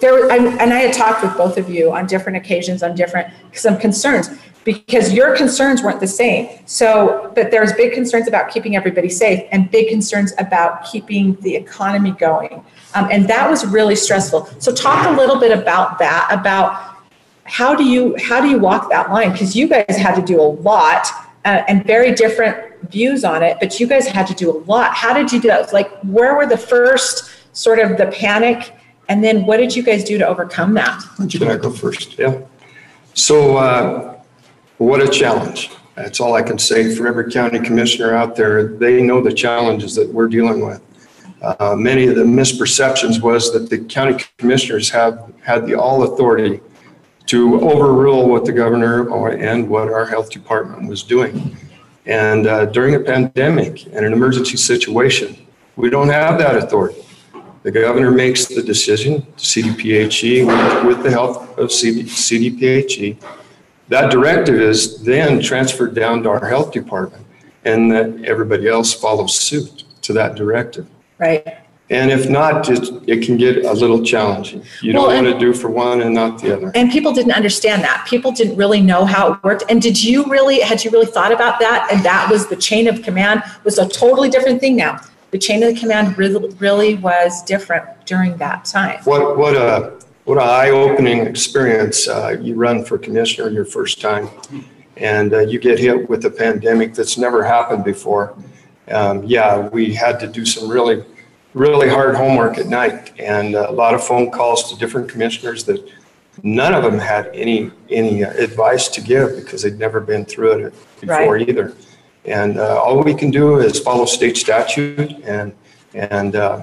there. I, and I had talked with both of you on different occasions on different some concerns because your concerns weren't the same. So, but there's big concerns about keeping everybody safe and big concerns about keeping the economy going. Um, and that was really stressful. So, talk a little bit about that. About how do you how do you walk that line? Because you guys had to do a lot uh, and very different views on it, but you guys had to do a lot. How did you do that? Like, where were the first sort of the panic, and then what did you guys do to overcome that? Can I go first? Yeah. So, uh, what a challenge. That's all I can say for every county commissioner out there. They know the challenges that we're dealing with. Uh, many of the misperceptions was that the county commissioners have had the all authority to overrule what the governor or, and what our health department was doing. And uh, during a pandemic and an emergency situation, we don't have that authority. The governor makes the decision, CDPHE, with, with the help of CD, CDPHE. That directive is then transferred down to our health department, and that everybody else follows suit to that directive. Right. And if not, it, it can get a little challenging. You don't want to do for one and not the other. And people didn't understand that. People didn't really know how it worked. And did you really, had you really thought about that? And that was the chain of command was a totally different thing now. The chain of the command really, really was different during that time. What, what a, what an eye-opening experience. Uh, you run for commissioner your first time and uh, you get hit with a pandemic that's never happened before. Um, yeah, we had to do some really, really hard homework at night and a lot of phone calls to different commissioners that none of them had any, any uh, advice to give because they'd never been through it before Right. either. And uh, all we can do is follow state statute and, and uh,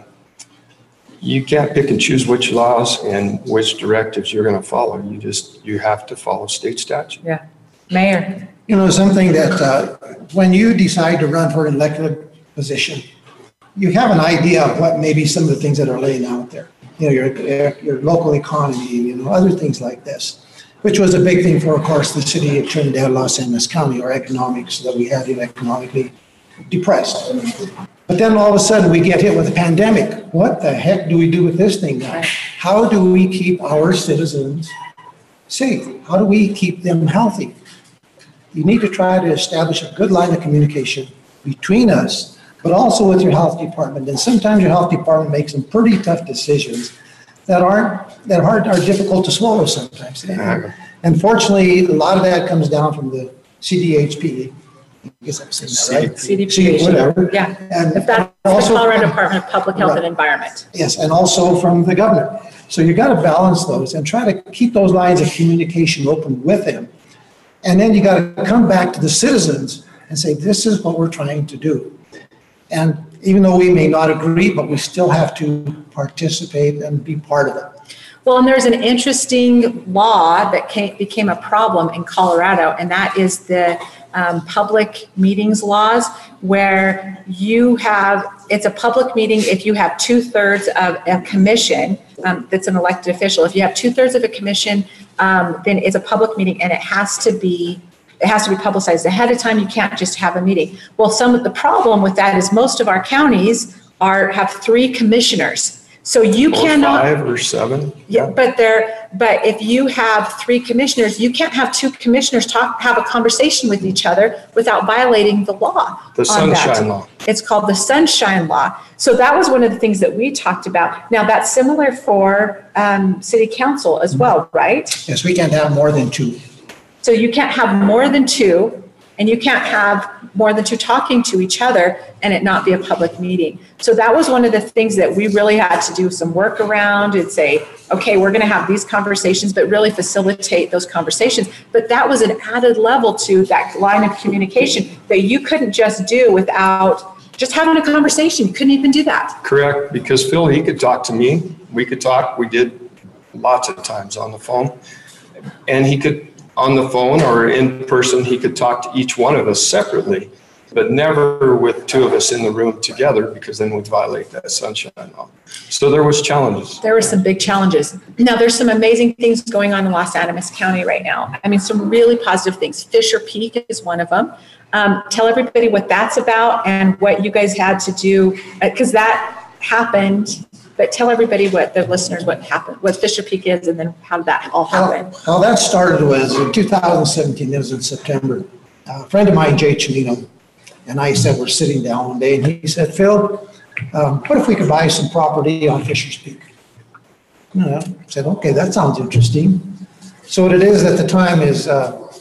you can't pick and choose which laws and which directives you're going to follow. You just, you have to follow state statute. Yeah. Mayor. You know, something that, uh, when you decide to run for an elected position, you have an idea of what maybe some of the things that are laying out there. You know, your, your local economy, you know, other things like this, which was a big thing for, of course, the city of Trinidad, Las Animas County, our economics, that we had it economically depressed. But then all of a sudden, we get hit with a pandemic. What the heck do we do with this thing now? How do we keep our citizens safe? How do we keep them healthy? You need to try to establish a good line of communication between us but also with your health department. And sometimes your health department makes some pretty tough decisions that aren't, that are, are difficult to swallow sometimes. And Unfortunately, a lot of that comes down from the CDHP. I guess I'm saying that right. CDP. C- Whatever. Yeah, And if that's the also- Colorado Department of Public Health and Right. Environment. Yes, and also from the governor. So you got to balance those and try to keep those lines of communication open with them. And then you got to come back to the citizens and say, this is what we're trying to do. And even though we may not agree, but we still have to participate and be part of it. Well, and there's an interesting law that came, became a problem in Colorado, and that is the um, public meetings laws, where you have, it's a public meeting if you have two thirds of a commission um, that's an elected official. If you have two thirds of a commission, um, then it's a public meeting and it has to be it has to be publicized ahead of time. You can't just have a meeting. Well, some of the problem with that is most of our counties are have three commissioners. So you Or cannot five or seven. yeah, but there, but if you have three commissioners, you can't have two commissioners talk, have a conversation with each other without violating the law. The on that. sunshine law. It's called the sunshine law. So that was one of the things that we talked about. Now, that's similar for um, city council as well, right? Yes, we can't have more than two. So you can't have more than two, and you can't have more than two talking to each other and it not be a public meeting. So that was one of the things that we really had to do some work around and say, okay, we're going to have these conversations, but really facilitate those conversations. But that was an added level to that line of communication that you couldn't just do without just having a conversation. You couldn't even do that. Correct, because Phil, he could talk to me, we could talk, we did lots of times on the phone. And he could, on the phone or in person, he could talk to each one of us separately, but never with two of us in the room together because then we'd violate that sunshine law. So there was challenges. There were some big challenges. Now, there's some amazing things going on in Las Animas County right now. I mean, some really positive things. Fisher Peak is one of them. Um, tell everybody what that's about and what you guys had to do, because that happened. But tell everybody what the listeners what happened, what Fisher Peak is, and then how did that all happen. How that started was in 2017, it was in September. A friend of mine, Jay Chinino, and I said, we're sitting down one day, and he said, Phil, um, what if we could buy some property on Fisher's Peak? And I said, okay, that sounds interesting. So what it is at the time is, uh,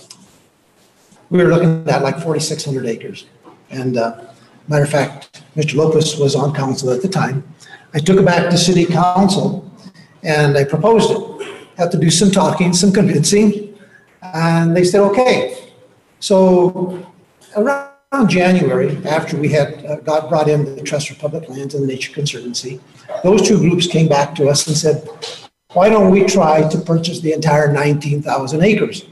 we were looking at like 4,600 acres. And uh, matter of fact, Mr. Lopez was on council at the time. I took it back to city council and I proposed it. Had to do some talking, some convincing, and they said, okay. So around January, after we had uh, got brought in the Trust for Public Lands and the Nature Conservancy, those two groups came back to us and said, why don't we try to purchase the entire 19,000 acres?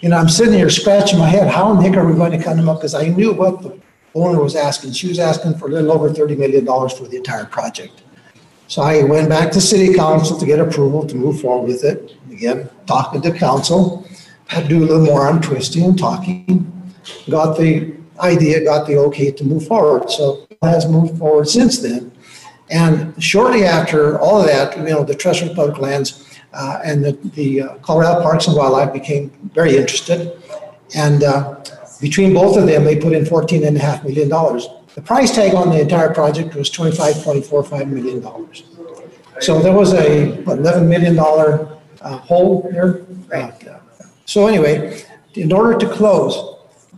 You know, I'm sitting here scratching my head, how in the heck are we going to cut them up? Because I knew what the owner was asking. She was asking for a little over $30 million for the entire project. So I went back to city council to get approval to move forward with it. Again, talking to council, had to do a little more untwisting and talking. Got the idea, got the okay to move forward. So has moved forward since then. And shortly after all of that, you know, the Trust for Public Lands uh, and the, the uh, Colorado Parks and Wildlife became very interested. And uh, between both of them, they put in fourteen and a half million dollars. The price tag on the entire project was twenty-five point four five million dollars. So there was a what, eleven million dollar uh, hole there. Uh, So anyway, in order to close,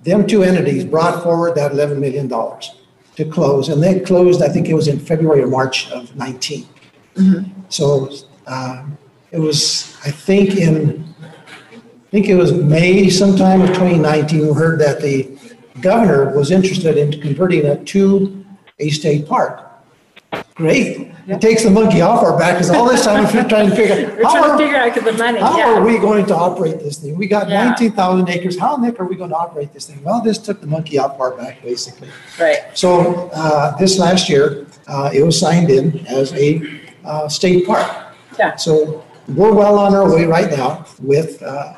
them two entities brought forward that eleven million dollars to close, and they closed, I think it was in February or March of nineteen. So uh, it was, I think in, I think it was May sometime of 2019, we heard that the governor was interested in converting it to a state park. Great. It takes the monkey off our back because all this time we're trying to figure out. We're how are- to figure out the money. how yeah. are we going to operate this thing? We got Yeah. 19,000 acres. How in the heck are we going to operate this thing? Well, this took the monkey off our back, basically. Right. So uh, this last year, uh, it was signed in as a uh, state park. Yeah. So we're well on our way right now with, uh,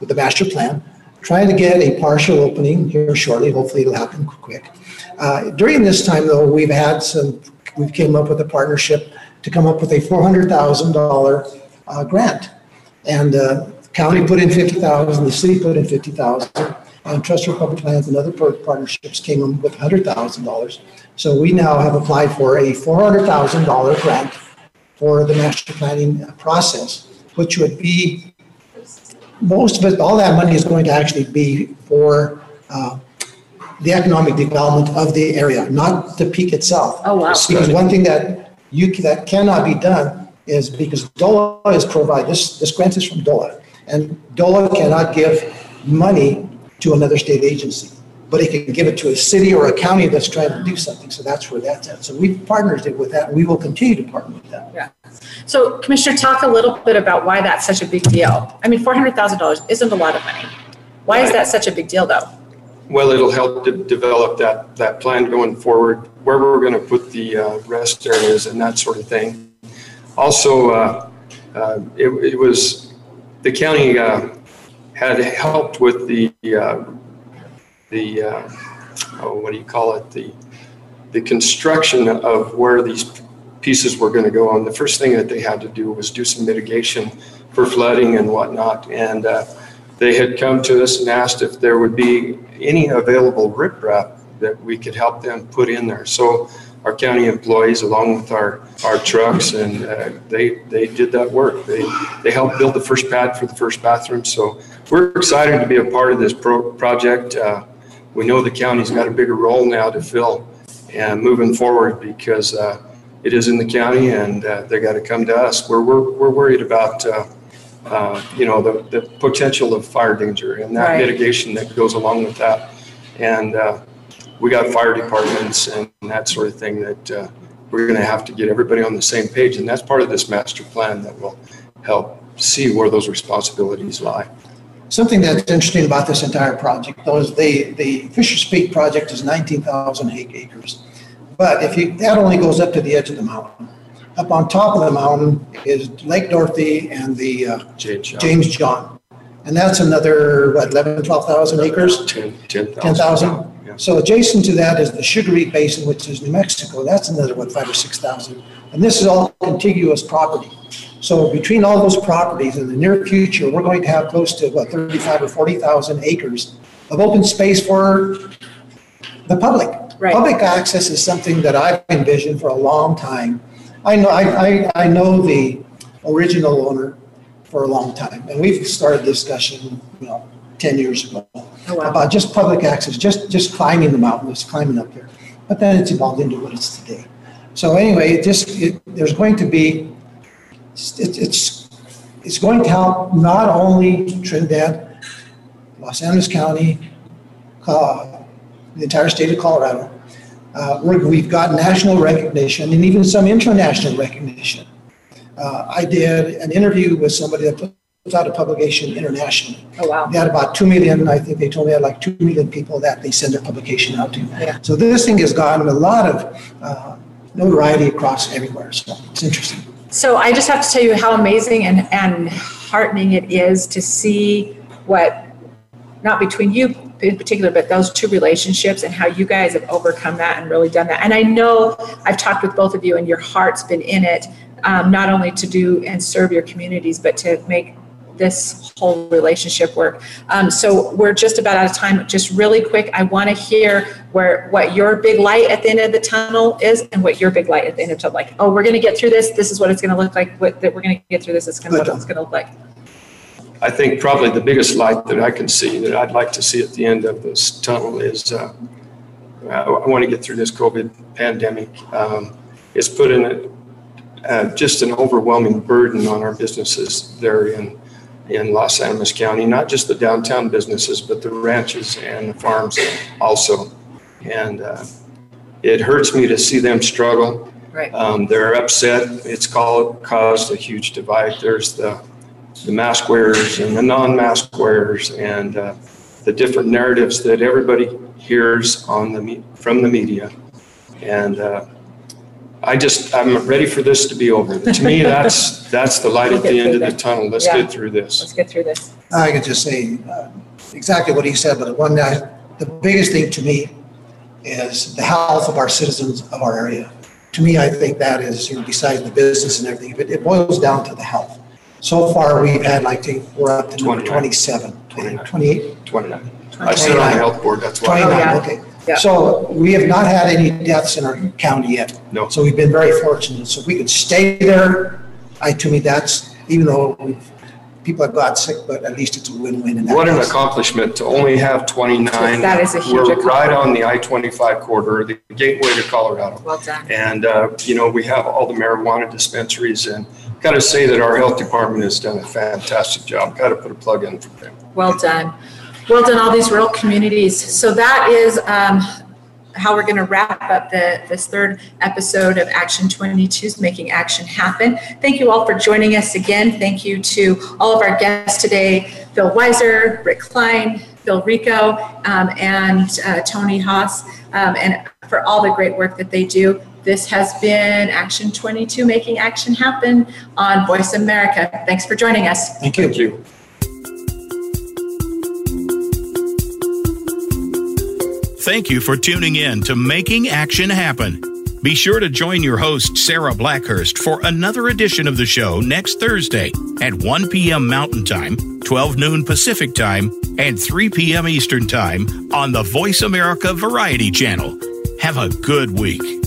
with the master plan, trying to get a partial opening here shortly. Hopefully it'll happen quick. Uh, During this time, though, we've had some, we've came up with a partnership to come up with a $400,000 uh, grant. And uh, county put in 50,000, the city put in 50,000. and Trust for Public Lands and other partnerships came in with $100,000. So we now have applied for a $400,000 grant for the master planning process, which would be, most of it, all that money is going to actually be for uh, the economic development of the area, not the peak itself. Oh, wow. Because one thing that you, that cannot be done is because DOLA is provide, this, this grant is from DOLA. And DOLA cannot give money to another state agency, but it can give it to a city or a county that's trying to do something. So that's where that's at. So we've partnered with that. and We will continue to partner with that. Yeah. So Commissioner, talk a little bit about why that's such a big deal. I mean, $400,000 isn't a lot of money. Why is that such a big deal, though? Well, it'll help to develop that, that plan going forward, where we're going to put the uh, rest areas and that sort of thing. Also, uh, uh, it, it was, the county uh, had helped with the, uh, the, uh, oh, what do you call it? The, the construction of where these pieces were going to go on. The first thing that they had to do was do some mitigation for flooding and whatnot. And uh, they had come to us and asked if there would be any available riprap that we could help them put in there. So our county employees, along with our, our trucks, and uh, they, they did that work. They, they helped build the first pad for the first bathroom. So we're excited to be a part of this pro- project. Uh, we know the county's got a bigger role now to fill and moving forward because uh, it is in the county and uh, they got to come to us. We're, we're, we're worried about, uh, uh, you know, the, the potential of fire danger and that Right. mitigation that goes along with that. And uh, we got fire departments and that sort of thing that uh, we're going to have to get everybody on the same page. And that's part of this master plan that will help see where those responsibilities lie. Something that's interesting about this entire project, though, is the, the Fisher's Peak project is 19,000 acres. But if you, that only goes up to the edge of the mountain. Up on top of the mountain is Lake Dorothy and the uh, James John. James John. And that's another, what, 11, 12,000 acres? 10, 10,000. 10,000? Yeah. So adjacent to that is the Sugarite Basin, which is New Mexico. That's another, what, five or 6,000? And this is all contiguous property. So between all those properties, in the near future, we're going to have close to, what, 35 or 40,000 acres of open space for the public. Right. Public access is something that I've envisioned for a long time. I know, I, I, I know the original owner for a long time, and we've started discussion, you know, 10 years ago Oh, wow. about just public access, just, just climbing the mountain, just climbing up there. But then it's evolved into what it's today. So anyway, it just, it, there's going to be, it, it's, it's going to help not only Trinidad, Las Animas County, uh, the entire state of Colorado. Uh, we're, we've got national recognition and even some international recognition. Uh, I did an interview with somebody that puts out a publication internationally. Oh, wow. They had about 2 million, I think they told me had like 2 million people that they send their publication out to. Yeah. So this thing has gotten a lot of uh, notoriety across everywhere. So it's interesting. So I just have to tell you how amazing and, and heartening it is to see what, not between you in particular, but those two relationships and how you guys have overcome that and really done that. And I know I've talked with both of you and your heart's been in it, um, not only to do and serve your communities, but to make this whole relationship work. Um, so we're just about out of time. Just really quick, I want to hear where what your big light at the end of the tunnel is, and what your big light at the end of the tunnel. Like, oh, we're going to get through this. This is what it's going to look like. What that we're going to get through this. It's going to what it's going to look like. I think probably the biggest light that I can see that I'd like to see at the end of this tunnel is uh, I want to get through this COVID pandemic. Um, it's put in a, uh, just an overwhelming burden on our businesses there in in Las Animas County, not just the downtown businesses, but the ranches and the farms also. And uh, it hurts me to see them struggle. Right. Um, they're upset. It's called, caused a huge divide. There's the the mask wearers and the non-mask wearers and uh, the different narratives that everybody hears on the me- from the media. And uh, I just I'm ready for this to be over. To me, that's that's the light at the end of the tunnel. Let's Yeah. get through this. Let's get through this. I could just say uh, exactly what he said, but the one that, the biggest thing to me is the health of our citizens of our area. To me, I think that is, you know, besides the business and everything, but it boils down to the health. So far, we've had, like, think we're up to number 29. 27, 28, 29. I sit on the health board, that's why. 29, okay. Yeah. So we have not had any deaths in our county yet. No. So we've been very fortunate. So if we could stay there, I, to me, that's, even though we've- people have got sick, but at least it's a win-win in that What an case. accomplishment to only have 29. That is a huge We're right on the I-25 corridor, the gateway to Colorado. Well done. And, uh, you know, we have all the marijuana dispensaries and got to say that our health department has done a fantastic job. Got to put a plug in for them. Well done. Well done, all these rural communities. So that is um, how we're going to wrap up the, this third episode of Action 22's Making Action Happen. Thank you all for joining us again. Thank you to all of our guests today, Phil Weiser, Rick Klein, Phil Rico, um, and uh, Tony Haas, um, and for all the great work that they do. This has been Action 22, Making Action Happen on Voice America. Thanks for joining us. Thank you. Thank you. Thank you for tuning in to Making Action Happen. Be sure to join your host, Sarah Blackhurst, for another edition of the show next Thursday at 1 p.m. Mountain Time, 12 noon Pacific Time, and 3 p.m. Eastern Time on the Voice America Variety Channel. Have a good week.